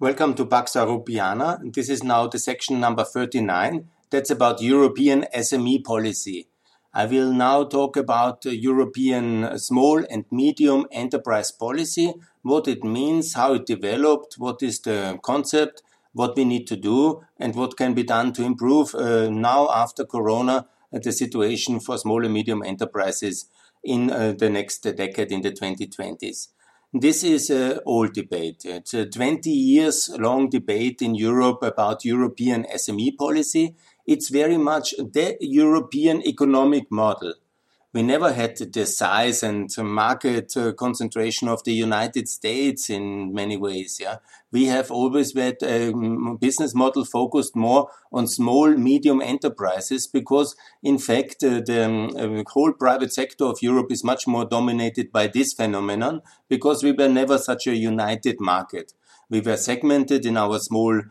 Welcome to Pax Europiana. This is now the section number 39. That's about European SME policy. I will now talk about European small and medium enterprise policy, what it means, how it developed, what is the concept, what we need to do, and what can be done to improve uh, now after Corona uh, the situation for small and medium enterprises in uh, the next decade in the 2020s. This is an old debate. It's a 20 years long debate in Europe about European SME policy. It's very much the European economic model we never had the size and market uh, concentration of the United States in many ways. Yeah, we have always had a business model focused more on small, medium enterprises because, in fact, uh, the um, whole private sector of Europe is much more dominated by this phenomenon because we were never such a united market. We were segmented in our small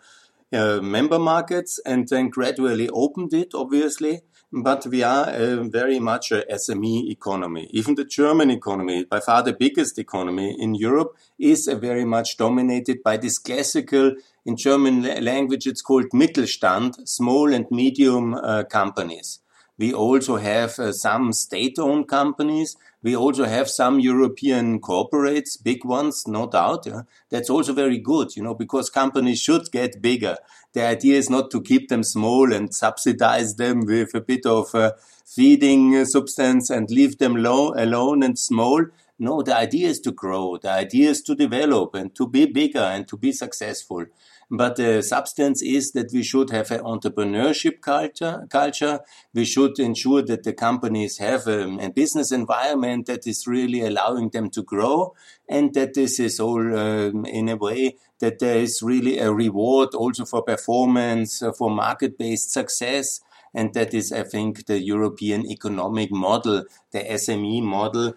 uh, member markets and then gradually opened it, obviously but we are very much a SME economy. Even the German economy, by far the biggest economy in Europe, is very much dominated by this classical, in German language, it's called Mittelstand, small and medium uh, companies. We also have uh, some state-owned companies. We also have some European corporates, big ones, no doubt. Yeah. That's also very good, you know, because companies should get bigger. The idea is not to keep them small and subsidize them with a bit of uh, feeding substance and leave them low, alone and small. No, the idea is to grow. The idea is to develop and to be bigger and to be successful. But the substance is that we should have an entrepreneurship culture. Culture. We should ensure that the companies have a, a business environment that is really allowing them to grow, and that this is all um, in a way that there is really a reward also for performance, uh, for market-based success. And that is, I think, the European economic model, the SME model,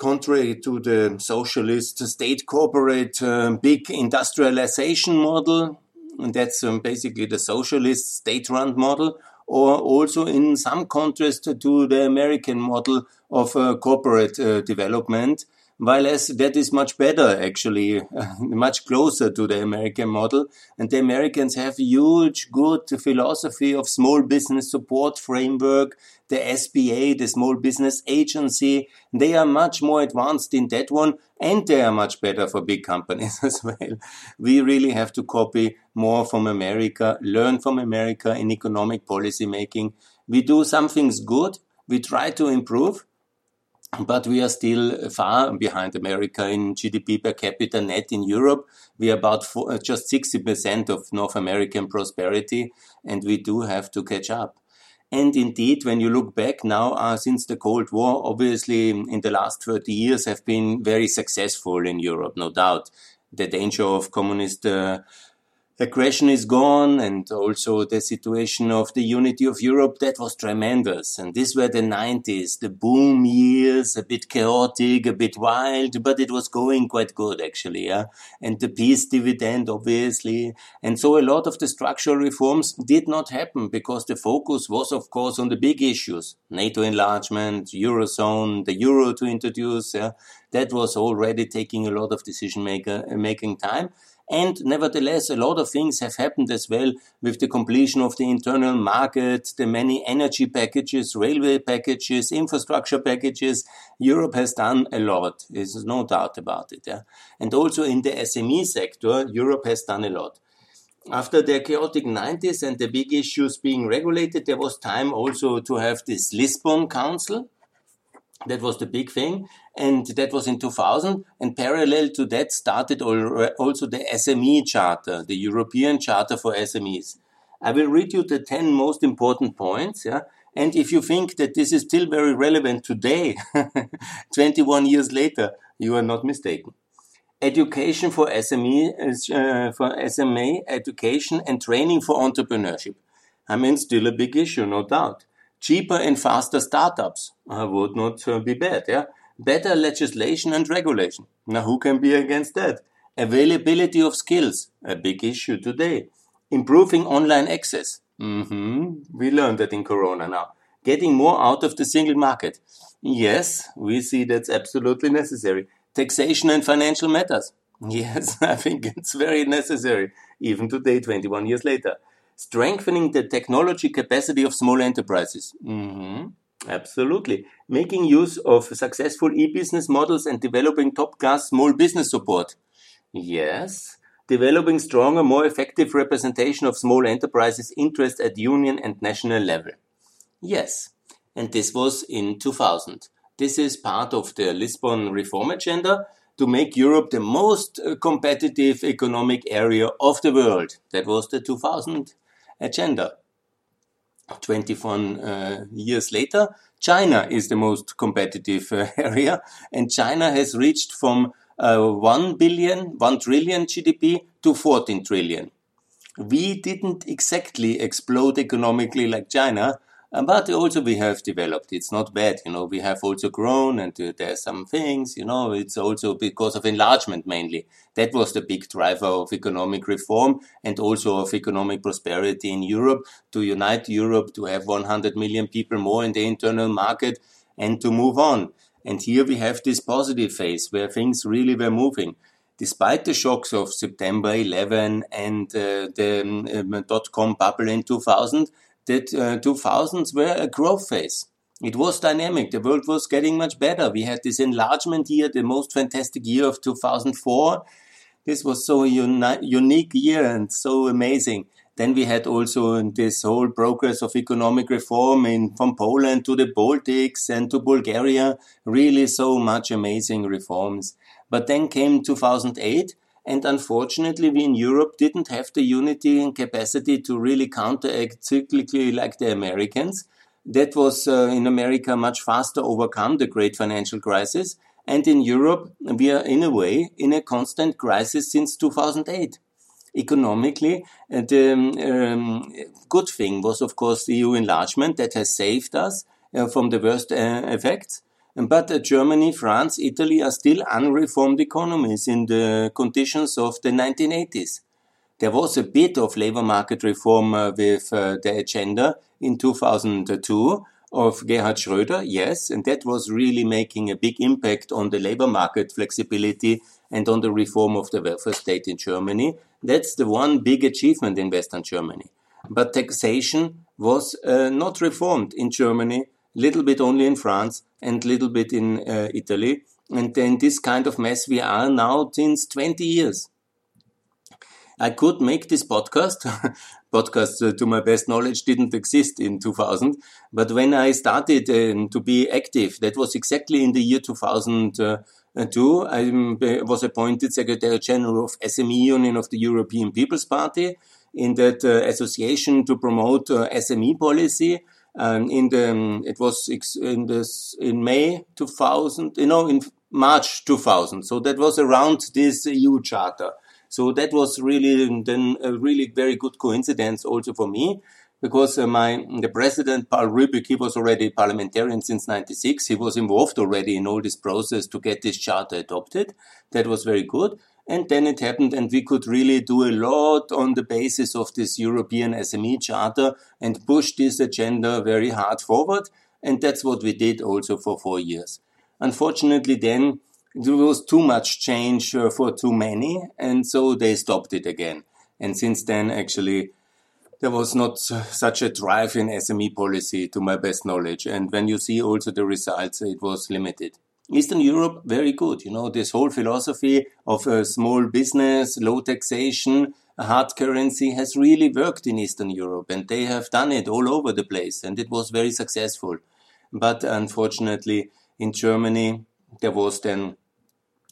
contrary to the socialist state corporate uh, big industrialization model, and that's um, basically the socialist state run model, or also in some contrast to the American model of uh, corporate uh, development, while as that is much better, actually, much closer to the American model. And the Americans have huge, good philosophy of small business support framework, the SBA, the Small Business Agency. They are much more advanced in that one, and they are much better for big companies as well. We really have to copy more from America, learn from America in economic policy making. We do some things good. We try to improve but we are still far behind America in GDP per capita net in Europe. We are about four, uh, just 60% of North American prosperity, and we do have to catch up. And indeed, when you look back now, uh, since the Cold War, obviously in the last 30 years have been very successful in Europe, no doubt. The danger of communist uh, aggression is gone and also the situation of the unity of Europe, that was tremendous. And these were the 90s, the boom years, a bit chaotic, a bit wild, but it was going quite good actually. Yeah? And the peace dividend, obviously. And so a lot of the structural reforms did not happen because the focus was, of course, on the big issues. NATO enlargement, Eurozone, the Euro to introduce. Yeah? That was already taking a lot of decision maker, uh, making time. And nevertheless, a lot of things have happened as well with the completion of the internal market, the many energy packages, railway packages, infrastructure packages. Europe has done a lot. There's no doubt about it. Yeah? And also in the SME sector, Europe has done a lot after the chaotic 90s and the big issues being regulated, there was time also to have this Lisbon Council, that was the big thing. And that was in 2000. And parallel to that started also the SME Charter, the European Charter for SMEs. I will read you the 10 most important points. Yeah. And if you think that this is still very relevant today, 21 years later, you are not mistaken. Education for SME, uh, for SMA, education and training for entrepreneurship. I mean, still a big issue, no doubt cheaper and faster startups uh, would not uh, be bad. Yeah, better legislation and regulation. Now, who can be against that? Availability of skills, a big issue today. Improving online access. Mm-hmm. We learned that in Corona now. Getting more out of the single market. Yes, we see that's absolutely necessary. Taxation and financial matters. Yes, I think it's very necessary, even today, 21 years later. Strengthening the technology capacity of small enterprises. Mm-hmm. Absolutely. Making use of successful e-business models and developing top-class small business support. Yes. Developing stronger, more effective representation of small enterprises' interests at union and national level. Yes. And this was in 2000. This is part of the Lisbon reform agenda to make Europe the most uh, competitive economic area of the world. That was the 2000 agenda. 21 uh, years later, China is the most competitive uh, area, and China has reached from uh, 1 billion, 1 trillion GDP to 14 trillion. We didn't exactly explode economically like China, uh, but also we have developed. It's not bad, you know. We have also grown, and uh, there are some things, you know. It's also because of enlargement mainly. That was the big driver of economic reform and also of economic prosperity in Europe. To unite Europe, to have 100 million people more in the internal market, and to move on. And here we have this positive phase where things really were moving despite the shocks of September 11 and uh, the um, dot com bubble in 2000, that uh, 2000s were a growth phase. It was dynamic. The world was getting much better. We had this enlargement year, the most fantastic year of 2004. This was so uni- unique year and so amazing. Then we had also this whole progress of economic reform in from Poland to the Baltics and to Bulgaria. Really so much amazing reforms. But then came 2008 and unfortunately, we in Europe didn't have the unity and capacity to really counteract cyclically like the Americans. That was uh, in America much faster overcome the great financial crisis. And in Europe, we are in a way in a constant crisis since 2008. Economically, uh, the um, good thing was, of course, EU enlargement that has saved us uh, from the worst uh, effects. But uh, Germany, France, Italy are still unreformed economies in the conditions of the 1980s. There was a bit of labor market reform uh, with uh, the agenda in 2002 of Gerhard Schröder, yes, and that was really making a big impact on the labor market flexibility and on the reform of the welfare state in Germany. That's the one big achievement in Western Germany. But taxation was uh, not reformed in Germany little bit only in France and little bit in uh, Italy. And then this kind of mess we are now since 20 years. I could make this podcast. podcast, uh, to my best knowledge, didn't exist in 2000. But when I started uh, to be active, that was exactly in the year 2002. I um, was appointed Secretary General of SME Union of the European People's Party in that uh, association to promote uh, SME policy and in the um, it was in this in May 2000, you know, in March 2000. So that was around this EU charter. So that was really then a really very good coincidence also for me because uh, my the president Paul Rübig he was already parliamentarian since 96 he was involved already in all this process to get this charter adopted that was very good and then it happened, and we could really do a lot on the basis of this European SME Charter and push this agenda very hard forward. And that's what we did also for four years. Unfortunately, then there was too much change uh, for too many, and so they stopped it again. And since then, actually, there was not such a drive in SME policy to my best knowledge. And when you see also the results, it was limited. Eastern Europe, very good. You know, this whole philosophy of a small business, low taxation, hard currency has really worked in Eastern Europe and they have done it all over the place and it was very successful. But unfortunately, in Germany, there was then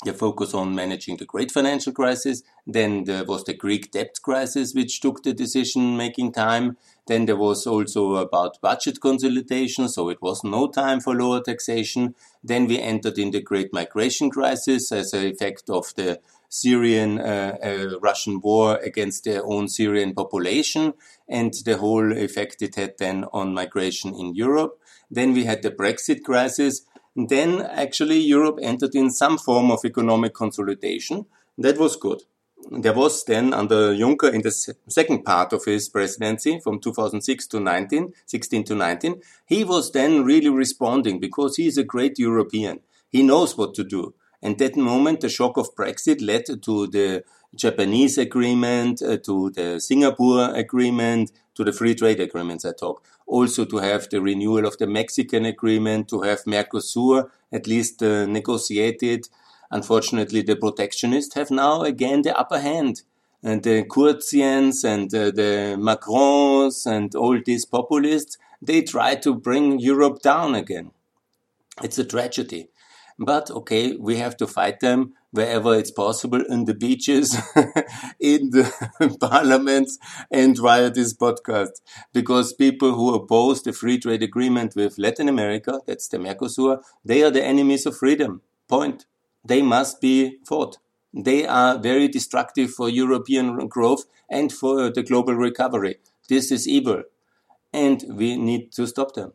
the focus on managing the great financial crisis. Then there was the Greek debt crisis, which took the decision making time. Then there was also about budget consolidation, so it was no time for lower taxation. Then we entered in the great migration crisis as an effect of the Syrian uh, uh, Russian war against their own Syrian population and the whole effect it had then on migration in Europe. Then we had the Brexit crisis, then actually Europe entered in some form of economic consolidation. That was good. There was then under Juncker in the second part of his presidency from 2006 to 19, 16 to 19, he was then really responding because he is a great European. He knows what to do. And that moment, the shock of Brexit led to the Japanese agreement, uh, to the Singapore agreement, to the free trade agreements I talk. Also to have the renewal of the Mexican agreement, to have Mercosur at least uh, negotiated. Unfortunately, the protectionists have now again the upper hand. And the Kurzians and uh, the Macrons and all these populists, they try to bring Europe down again. It's a tragedy. But okay, we have to fight them wherever it's possible in the beaches, in the parliaments, and via this podcast. Because people who oppose the free trade agreement with Latin America, that's the Mercosur, they are the enemies of freedom. Point. They must be fought. They are very destructive for European growth and for the global recovery. This is evil. And we need to stop them.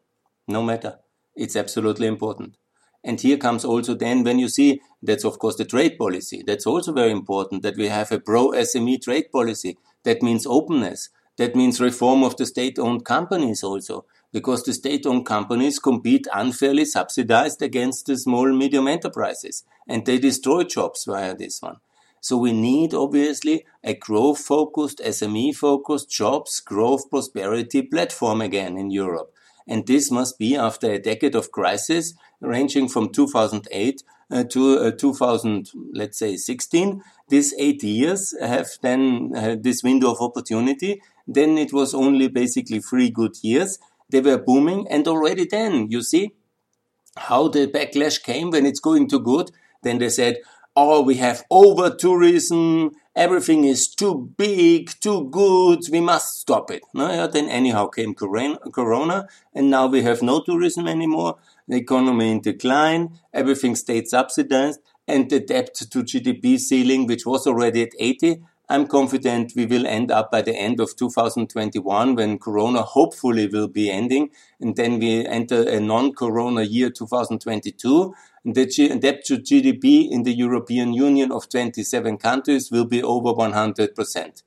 No matter. It's absolutely important. And here comes also then when you see that's of course the trade policy. That's also very important that we have a pro SME trade policy. That means openness. That means reform of the state owned companies also, because the state owned companies compete unfairly subsidized against the small medium enterprises and they destroy jobs via this one. So we need obviously a growth focused, SME focused jobs, growth, prosperity platform again in Europe. And this must be after a decade of crisis ranging from 2008 uh, to uh, 2000, let's say 16. These eight years have then uh, this window of opportunity. Then it was only basically three good years. They were booming. And already then, you see how the backlash came when it's going too good. Then they said, oh, we have over tourism, everything is too big, too good, we must stop it. No, yeah, then anyhow came Corona, and now we have no tourism anymore, the economy in decline, everything state subsidized, and the debt to GDP ceiling, which was already at 80, I'm confident we will end up by the end of 2021 when Corona hopefully will be ending. And then we enter a non-Corona year 2022. The debt to GDP in the European Union of 27 countries will be over 100%.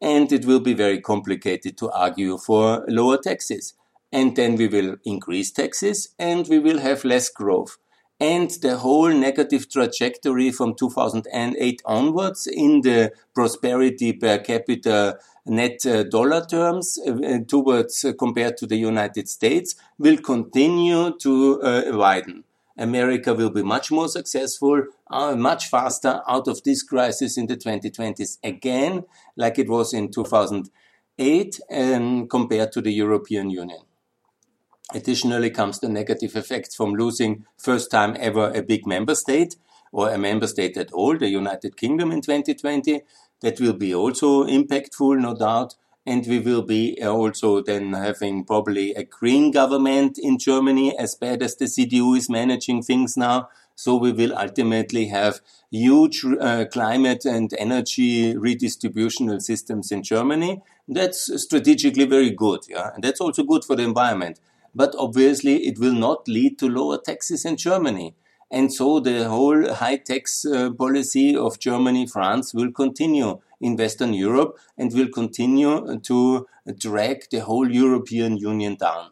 And it will be very complicated to argue for lower taxes. And then we will increase taxes and we will have less growth and the whole negative trajectory from 2008 onwards in the prosperity per capita net uh, dollar terms uh, towards uh, compared to the United States will continue to widen. America will be much more successful, uh, much faster out of this crisis in the 2020s again, like it was in 2008, and compared to the European Union. Additionally comes the negative effects from losing first time ever a big member state or a member state at all, the United Kingdom in 2020. That will be also impactful, no doubt. And we will be also then having probably a green government in Germany, as bad as the CDU is managing things now. So we will ultimately have huge uh, climate and energy redistributional systems in Germany. That's strategically very good. Yeah. And that's also good for the environment but obviously it will not lead to lower taxes in Germany. And so the whole high tax uh, policy of Germany, France will continue in Western Europe and will continue uh, to uh, drag the whole European Union down.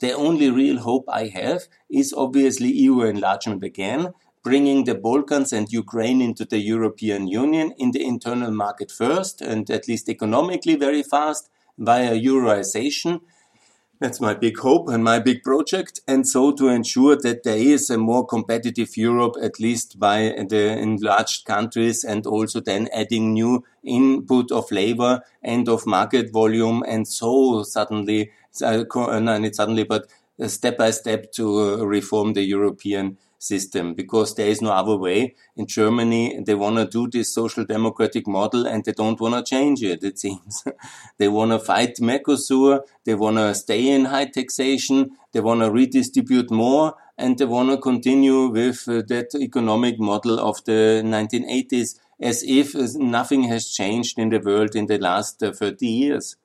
The only real hope I have is obviously EU enlargement again, bringing the Balkans and Ukraine into the European Union in the internal market first and at least economically very fast via Euroization that's my big hope and my big project. And so to ensure that there is a more competitive Europe, at least by the enlarged countries and also then adding new input of labor and of market volume. And so suddenly, uh, uh not suddenly, but uh, step by step to uh, reform the European system because there is no other way. In Germany, they want to do this social democratic model and they don't want to change it, it seems. they want to fight Mercosur, they want to stay in high taxation, they want to redistribute more, and they want to continue with uh, that economic model of the 1980s as if nothing has changed in the world in the last uh, 30 years.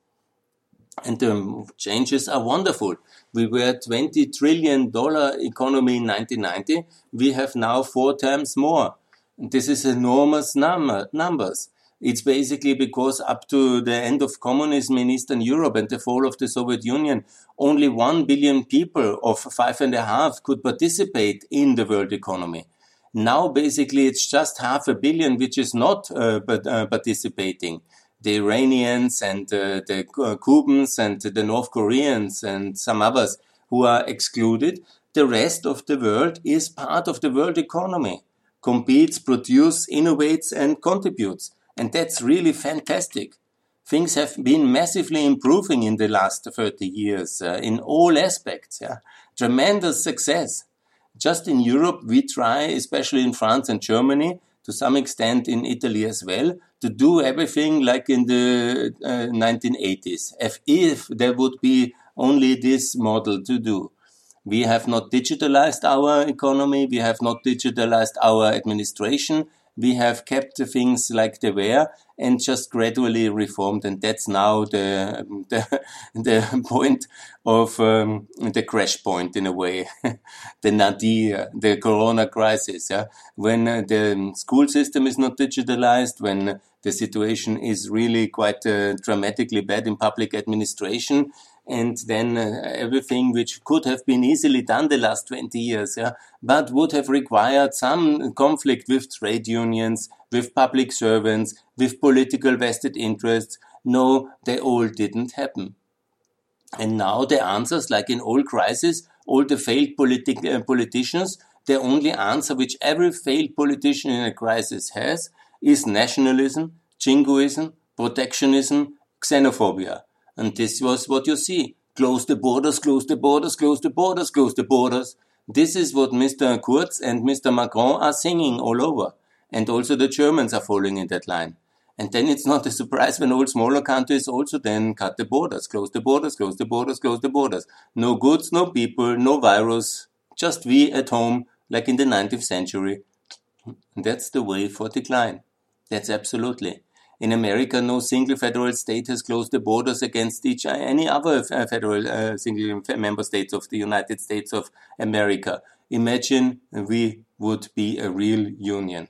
And the changes are wonderful. We were $20 trillion economy in 1990. We have now four times more. This is enormous number, numbers. It's basically because up to the end of communism in Eastern Europe and the fall of the Soviet Union, only one billion people of five and a half could participate in the world economy. Now, basically, it's just half a billion which is not uh, but, uh, participating. The Iranians and uh, the Cubans and the North Koreans and some others who are excluded. The rest of the world is part of the world economy, competes, produces, innovates, and contributes. And that's really fantastic. Things have been massively improving in the last 30 years uh, in all aspects. Yeah? Tremendous success. Just in Europe, we try, especially in France and Germany, to some extent in Italy as well, to do everything like in the uh, 1980s. If, if there would be only this model to do. We have not digitalized our economy. We have not digitalized our administration we have kept the things like they were and just gradually reformed. And that's now the, the, the point of um, the crash point in a way, the nadir, the corona crisis. Yeah? When uh, the school system is not digitalized, when the situation is really quite uh, dramatically bad in public administration, and then uh, everything which could have been easily done the last 20 years, yeah, but would have required some conflict with trade unions, with public servants, with political vested interests. No, they all didn't happen. And now the answers, like in all crises, all the failed politi- uh, politicians, the only answer which every failed politician in a crisis has is nationalism, jingoism, protectionism, xenophobia. And this was what you see. Close the borders, close the borders, close the borders, close the borders. This is what Mr. Kurz and Mr. Macron are singing all over. And also the Germans are following in that line. And then it's not a surprise when all smaller countries also then cut the borders, close the borders, close the borders, close the borders. No goods, no people, no virus, just we at home, like in the 19th century. That's the way for decline. That's absolutely. In America, no single federal state has closed the borders against each any other uh, federal uh, single member states of the United States of America. Imagine we would be a real union.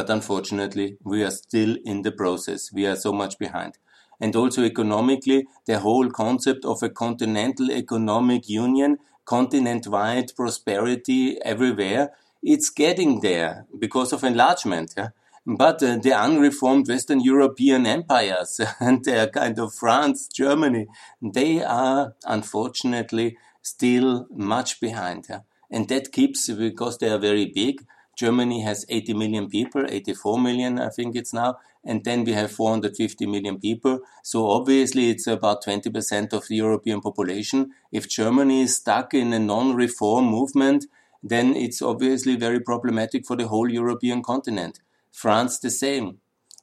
But unfortunately, we are still in the process. We are so much behind. And also economically, the whole concept of a continental economic union, continent-wide prosperity everywhere, it's getting there because of enlargement. Yeah? But uh, the unreformed Western European empires and they're kind of France, Germany, they are unfortunately still much behind. Yeah? And that keeps, because they are very big, Germany has 80 million people, 84 million, I think it's now. And then we have 450 million people. So obviously it's about 20% of the European population. If Germany is stuck in a non-reform movement, then it's obviously very problematic for the whole European continent. France the same.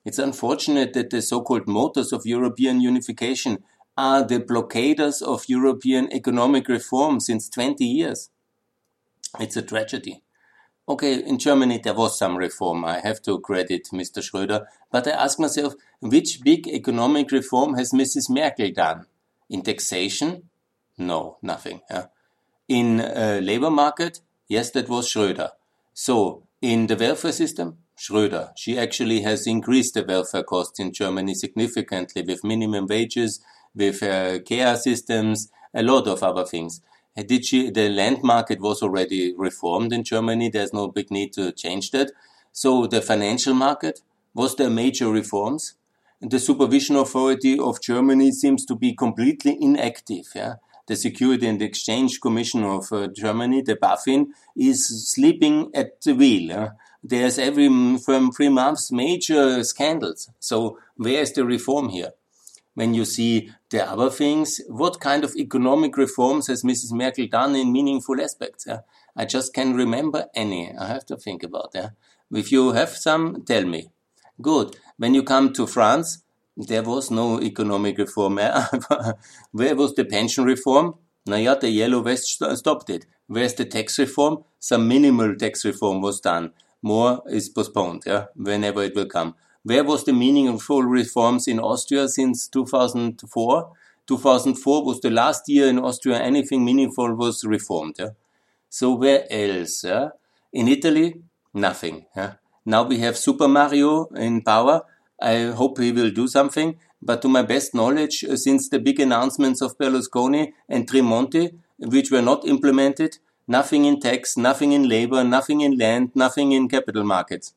It's unfortunate that the so-called motors of European unification are the blockaders of European economic reform since 20 years. It's a tragedy. Okay, in Germany there was some reform. I have to credit Mr. Schröder. But I ask myself, which big economic reform has Mrs. Merkel done? In taxation? No, nothing. Yeah. In uh, labor market? Yes, that was Schröder. So, in the welfare system? Schröder. She actually has increased the welfare costs in Germany significantly with minimum wages, with uh, care systems, a lot of other things. She, the land market was already reformed in Germany. There's no big need to change that. So the financial market, was there major reforms? And The supervision authority of Germany seems to be completely inactive. Yeah? The Security and Exchange Commission of uh, Germany, the BaFin, is sleeping at the wheel. Yeah? there's every from three months major scandals. So where is the reform here? When you see the other things, what kind of economic reforms has Mrs. Merkel done in meaningful aspects? Yeah? I just can't remember any. I have to think about that. Yeah? If you have some, tell me. Good. When you come to France, there was no economic reform. Where was the pension reform? Naja, the yellow vest stopped it. Where's the tax reform? Some minimal tax reform was done more is postponed, yeah, whenever it will come. Where was the meaningful reforms in Austria since 2004? 2004 was the last year in Austria anything meaningful was reformed. Yeah? So where else? Yeah? In Italy, nothing. Yeah? Now we have Super Mario in power. I hope he will do something. But to my best knowledge, uh, since the big announcements of Berlusconi and Tremonti, which were not implemented, nothing in tax, nothing in labor, nothing in land, nothing in capital markets.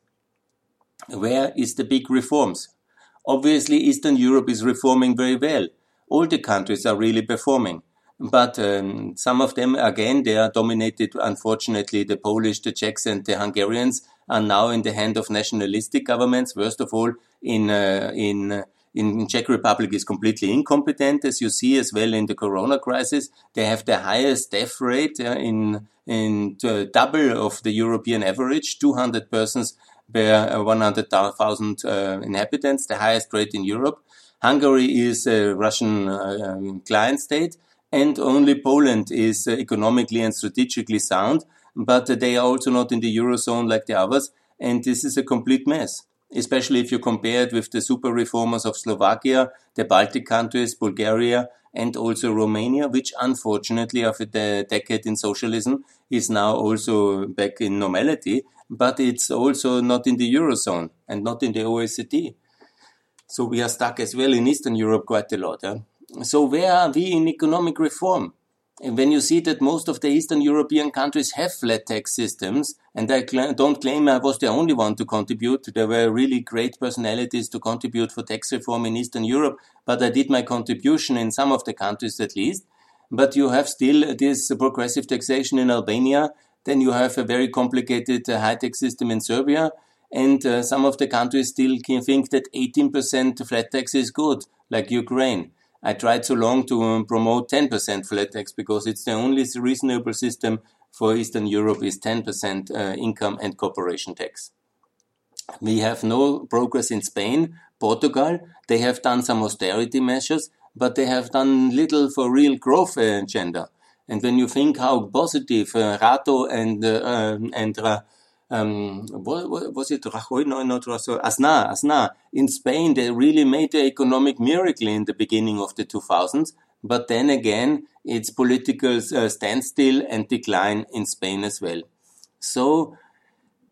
Where is the big reforms? Obviously, Eastern Europe is reforming very well. All the countries are really performing. But um, some of them, again, they are dominated, unfortunately, the Polish, the Czechs, and the Hungarians are now in the hand of nationalistic governments. First of all, in, uh, in, in Czech Republic is completely incompetent, as you see as well in the Corona crisis. They have the highest death rate uh, in, in double of the European average, 200 persons per 100,000 uh, inhabitants, the highest rate in Europe. Hungary is a Russian uh, um, client state, and only Poland is uh, economically and strategically sound, but they are also not in the Eurozone like the others, and this is a complete mess. Especially if you compare it with the super reformers of Slovakia, the Baltic countries, Bulgaria, and also Romania, which unfortunately after the decade in socialism is now also back in normality, but it's also not in the Eurozone and not in the OECD. So we are stuck as well in Eastern Europe quite a lot. So where are we in economic reform? And when you see that most of the Eastern European countries have flat tax systems, and I cl don't claim I was the only one to contribute, there were really great personalities to contribute for tax reform in Eastern Europe, but I did my contribution in some of the countries at least. But you have still this progressive taxation in Albania, then you have a very complicated uh, high tax system in Serbia, and uh, some of the countries still can think that 18% flat tax is good, like Ukraine. I tried so long to um, promote 10% flat tax because it's the only reasonable system for Eastern Europe is 10% uh, income and corporation tax. We have no progress in Spain, Portugal. They have done some austerity measures, but they have done little for real growth agenda. And when you think how positive uh, Rato and uh, um, and uh, um, what, what, was it Rajoy? No, not Rajoy. Aznar. Aznar. In Spain, they really made the economic miracle in the beginning of the 2000s. But then again, it's political uh, standstill and decline in Spain as well. So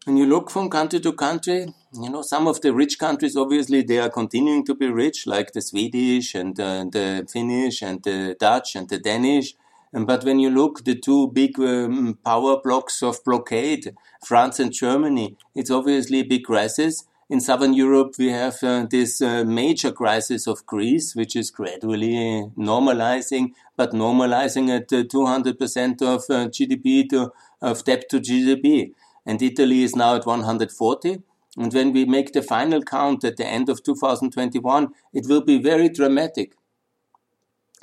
when you look from country to country, you know, some of the rich countries, obviously, they are continuing to be rich, like the Swedish and uh, the Finnish and the Dutch and the Danish. But when you look the two big um, power blocks of blockade, France and Germany, it's obviously a big crisis. In Southern Europe, we have uh, this uh, major crisis of Greece, which is gradually normalizing, but normalizing at uh, 200% of GDP to, of debt to GDP. And Italy is now at 140. And when we make the final count at the end of 2021, it will be very dramatic.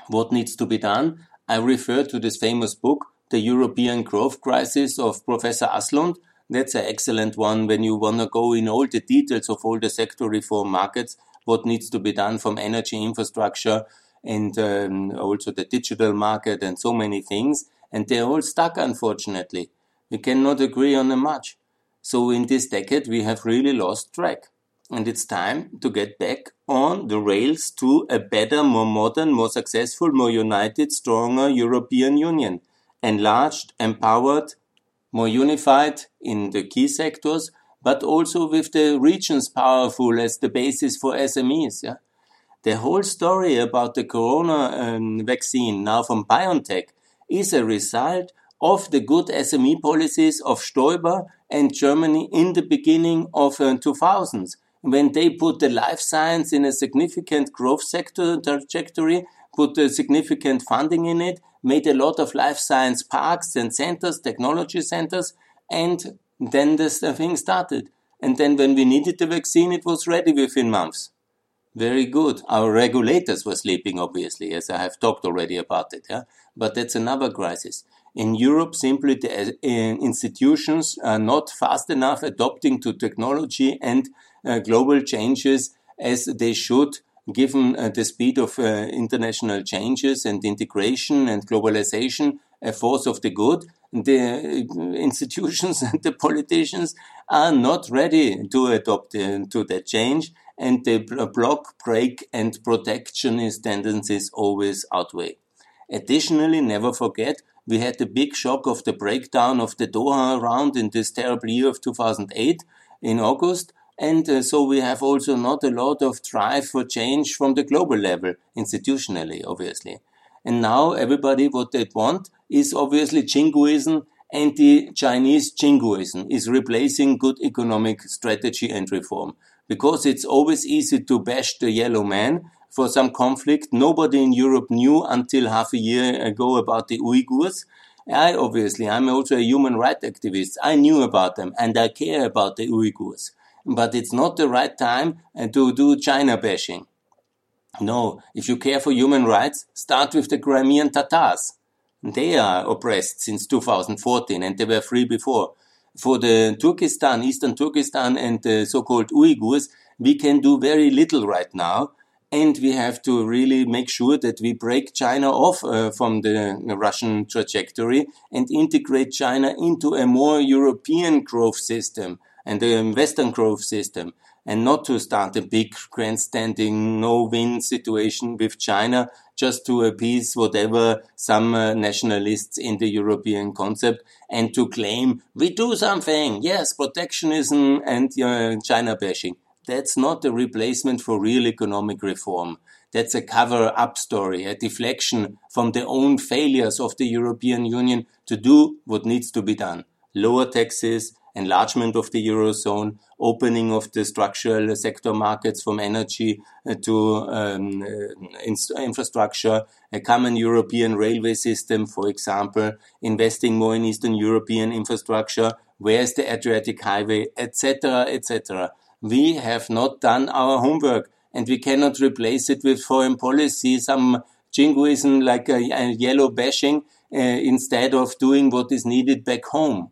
What needs to be done? I refer to this famous book, The European Growth Crisis of Professor Aslund. That's an excellent one when you want to go in all the details of all the sector reform markets, what needs to be done from energy infrastructure and um, also the digital market and so many things. And they're all stuck, unfortunately. We cannot agree on a much. So in this decade, we have really lost track and it's time to get back on the rails to a better, more modern, more successful, more united, stronger European Union, enlarged, empowered, more unified in the key sectors, but also with the regions powerful as the basis for SMEs. Yeah? The whole story about the corona um, vaccine now from BioNTech is a result of the good SME policies of Stoiber and Germany in the beginning of uh, 2000s when they put the life science in a significant growth sector trajectory, put a significant funding in it, made a lot of life science parks and centers, technology centers, and then the thing started. And then when we needed the vaccine, it was ready within months. Very good. Our regulators were sleeping, obviously, as I have talked already about it. Yeah? But that's another crisis. In Europe, simply the uh, institutions are not fast enough adopting to technology and uh, global changes as they should given uh, the speed of uh, international changes and integration and globalization, a force of the good, the institutions and the politicians are not ready to adopt uh, to that change, and the block, break, and protectionist tendencies always outweigh. Additionally, never forget, we had the big shock of the breakdown of the Doha round in this terrible year of 2008 in August, and uh, so we have also not a lot of drive for change from the global level, institutionally, obviously. And now everybody, what they want is obviously jingoism anti-Chinese jingoism is replacing good economic strategy and reform. Because it's always easy to bash the yellow man for some conflict. Nobody in Europe knew until half a year ago about the Uyghurs. I obviously, I'm also a human rights activist. I knew about them and I care about the Uyghurs. But it's not the right time uh, to do China bashing. No, if you care for human rights, start with the Crimean Tatars. They are oppressed since 2014 and they were free before. For the Turkestan, Eastern Turkestan and the so-called Uyghurs, we can do very little right now. And we have to really make sure that we break China off uh, from the Russian trajectory and integrate China into a more European growth system and a Western growth system and not to start a big grandstanding no-win situation with China just to appease whatever some uh, nationalists in the European concept and to claim we do something, yes, protectionism and uh, China bashing. That's not a replacement for real economic reform. That's a cover up story, a deflection from the own failures of the European Union to do what needs to be done. Lower taxes, enlargement of the Eurozone, opening of the structural sector markets from energy uh, to um, uh, infrastructure, a common European railway system, for example, investing more in Eastern European infrastructure, where's the Adriatic Highway, etc., etc. We have not done our homework and we cannot replace it with foreign policy, some jingoism like a, a yellow bashing, uh, instead of doing what is needed back home.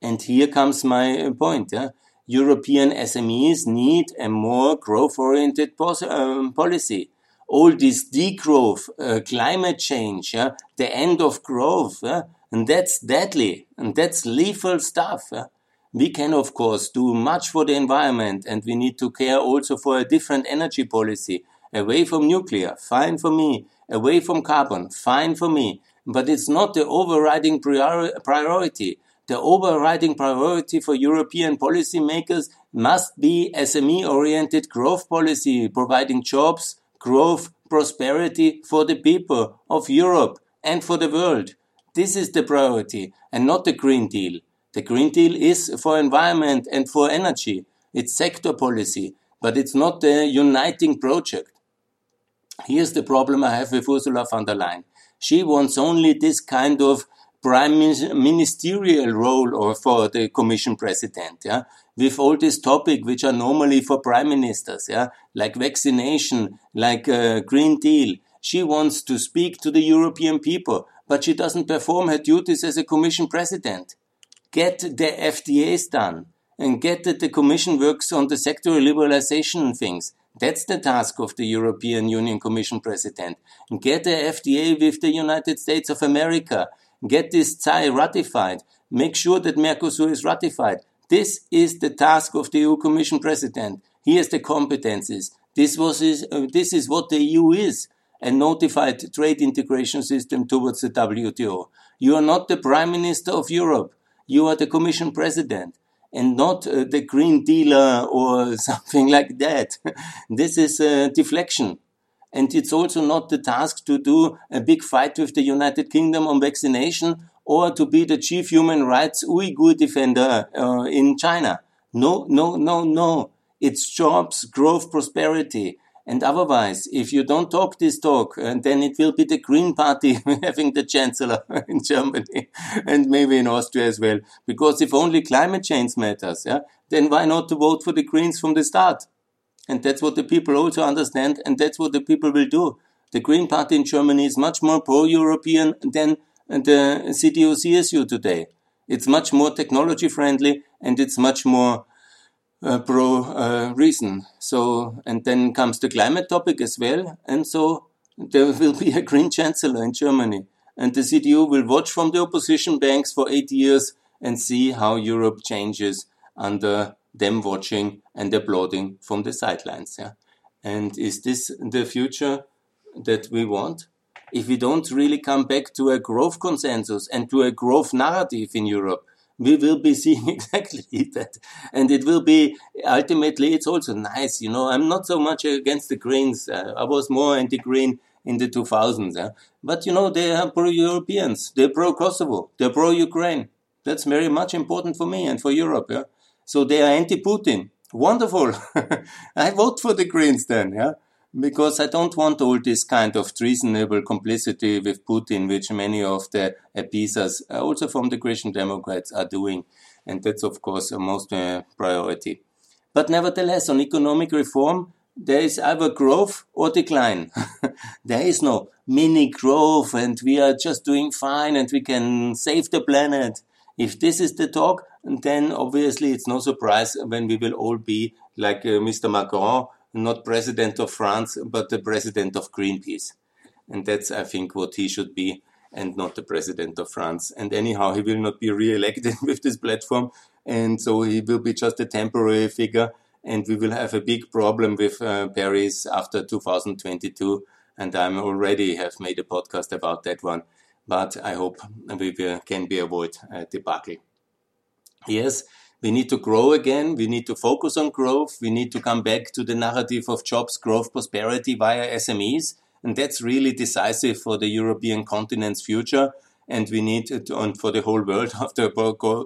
And here comes my point. Yeah? European SMEs need a more growth-oriented um, policy. All this degrowth, uh, climate change, yeah? the end of growth, yeah? and that's deadly, and that's lethal stuff. Yeah? We can, of course, do much for the environment, and we need to care also for a different energy policy, away from nuclear, fine for me, away from carbon, fine for me, but it's not the overriding priori priority the overriding priority for European policymakers must be SME-oriented growth policy, providing jobs, growth, prosperity for the people of Europe and for the world. This is the priority and not the Green Deal. The Green Deal is for environment and for energy. It's sector policy, but it's not a uniting project. Here's the problem I have with Ursula von der Leyen. She wants only this kind of prime ministerial role or for the commission president, yeah, with all these topics which are normally for prime ministers, yeah, like vaccination, like uh, Green Deal. She wants to speak to the European people, but she doesn't perform her duties as a commission president. Get the FTAs done and get that the commission works on the sectoral liberalization things. That's the task of the European Union Commission President. Get the FTA with the United States of America get this TSAI ratified, make sure that Mercosur is ratified. This is the task of the EU Commission President. He has the competences. This was his, uh, this is what the EU is, a notified trade integration system towards the WTO. You are not the Prime Minister of Europe. You are the Commission President and not uh, the green dealer or something like that. this is a deflection. And it's also not the task to do a big fight with the United Kingdom on vaccination or to be the chief human rights Uyghur defender uh, in China. No, no, no, no. It's jobs, growth, prosperity. And otherwise, if you don't talk this talk, uh, then it will be the Green Party having the chancellor in Germany and maybe in Austria as well. Because if only climate change matters, yeah, then why not to vote for the Greens from the start? And that's what the people also understand, and that's what the people will do. The Green Party in Germany is much more pro-European than the CDU-CSU today. It's much more technology friendly, and it's much more uh, pro uh, reason. So, and then comes the climate topic as well, and so there will be a green chancellor in Germany, and the CDU will watch from the opposition banks for eight years and see how Europe changes under them watching and applauding from the sidelines. Yeah? And is this the future that we want? If we don't really come back to a growth consensus and to a growth narrative in Europe, we will be seeing exactly that. And it will be ultimately, it's also nice. You know, I'm not so much against the Greens. Uh, I was more anti Green in the 2000s. Yeah? But, you know, they are pro Europeans, they're pro Kosovo, they're pro Ukraine. That's very much important for me and for Europe. Yeah? So they are anti-Putin. Wonderful. I vote for the Greens then. Yeah because I don't want all this kind of treasonable complicity with Putin, which many of the appeasers, uh, also from the Christian Democrats, are doing. And that's, of course, a most uh, priority. But nevertheless, on economic reform, there is either growth or decline. there is no mini growth and we are just doing fine and we can save the planet. If this is the talk, then obviously it's no surprise when we will all be like uh, Mr. Macron, not president of France, but the president of Greenpeace. And that's, I think, what he should be and not the president of France. And anyhow, he will not be re-elected with this platform. And so he will be just a temporary figure. And we will have a big problem with uh, Paris after 2022. And I already have made a podcast about that one. But I hope we will, can be avoid a debacle. Yes, we need to grow again. We need to focus on growth. We need to come back to the narrative of jobs, growth, prosperity via SMEs. And that's really decisive for the European continent's future. And we need it on for the whole world after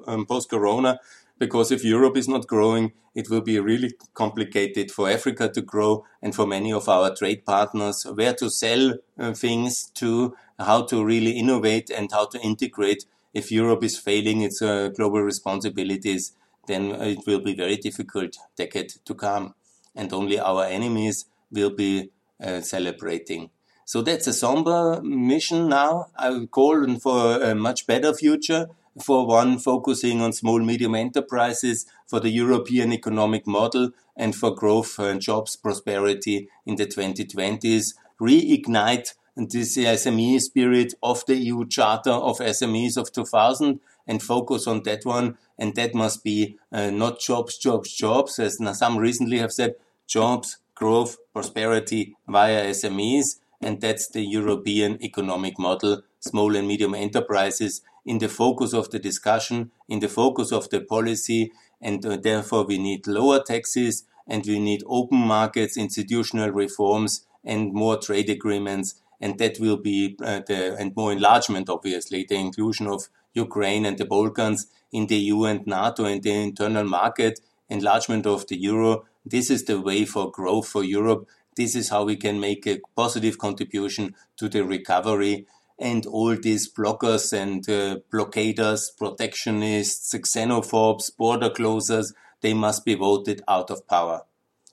um, post corona. Because if Europe is not growing, it will be really complicated for Africa to grow and for many of our trade partners where to sell uh, things to, how to really innovate and how to integrate. If Europe is failing its uh, global responsibilities, then it will be very difficult decade to come, and only our enemies will be uh, celebrating. So that's a somber mission now. I call for a much better future, for one focusing on small medium enterprises, for the European economic model, and for growth and jobs prosperity in the 2020s. Reignite this SME spirit of the EU Charter of SMEs of 2000 and focus on that one. And that must be uh, not jobs, jobs, jobs, as some recently have said, jobs, growth, prosperity via SMEs. And that's the European economic model, small and medium enterprises in the focus of the discussion, in the focus of the policy. And uh, therefore we need lower taxes and we need open markets, institutional reforms and more trade agreements. And that will be uh, the, and more enlargement, obviously, the inclusion of Ukraine and the Balkans in the EU and NATO and the internal market, enlargement of the euro. This is the way for growth for Europe. This is how we can make a positive contribution to the recovery. And all these blockers and uh, blockaders, protectionists, xenophobes, border closers, they must be voted out of power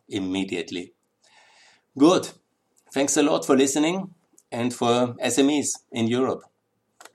immediately. Good. Thanks a lot for listening and for SMEs in Europe.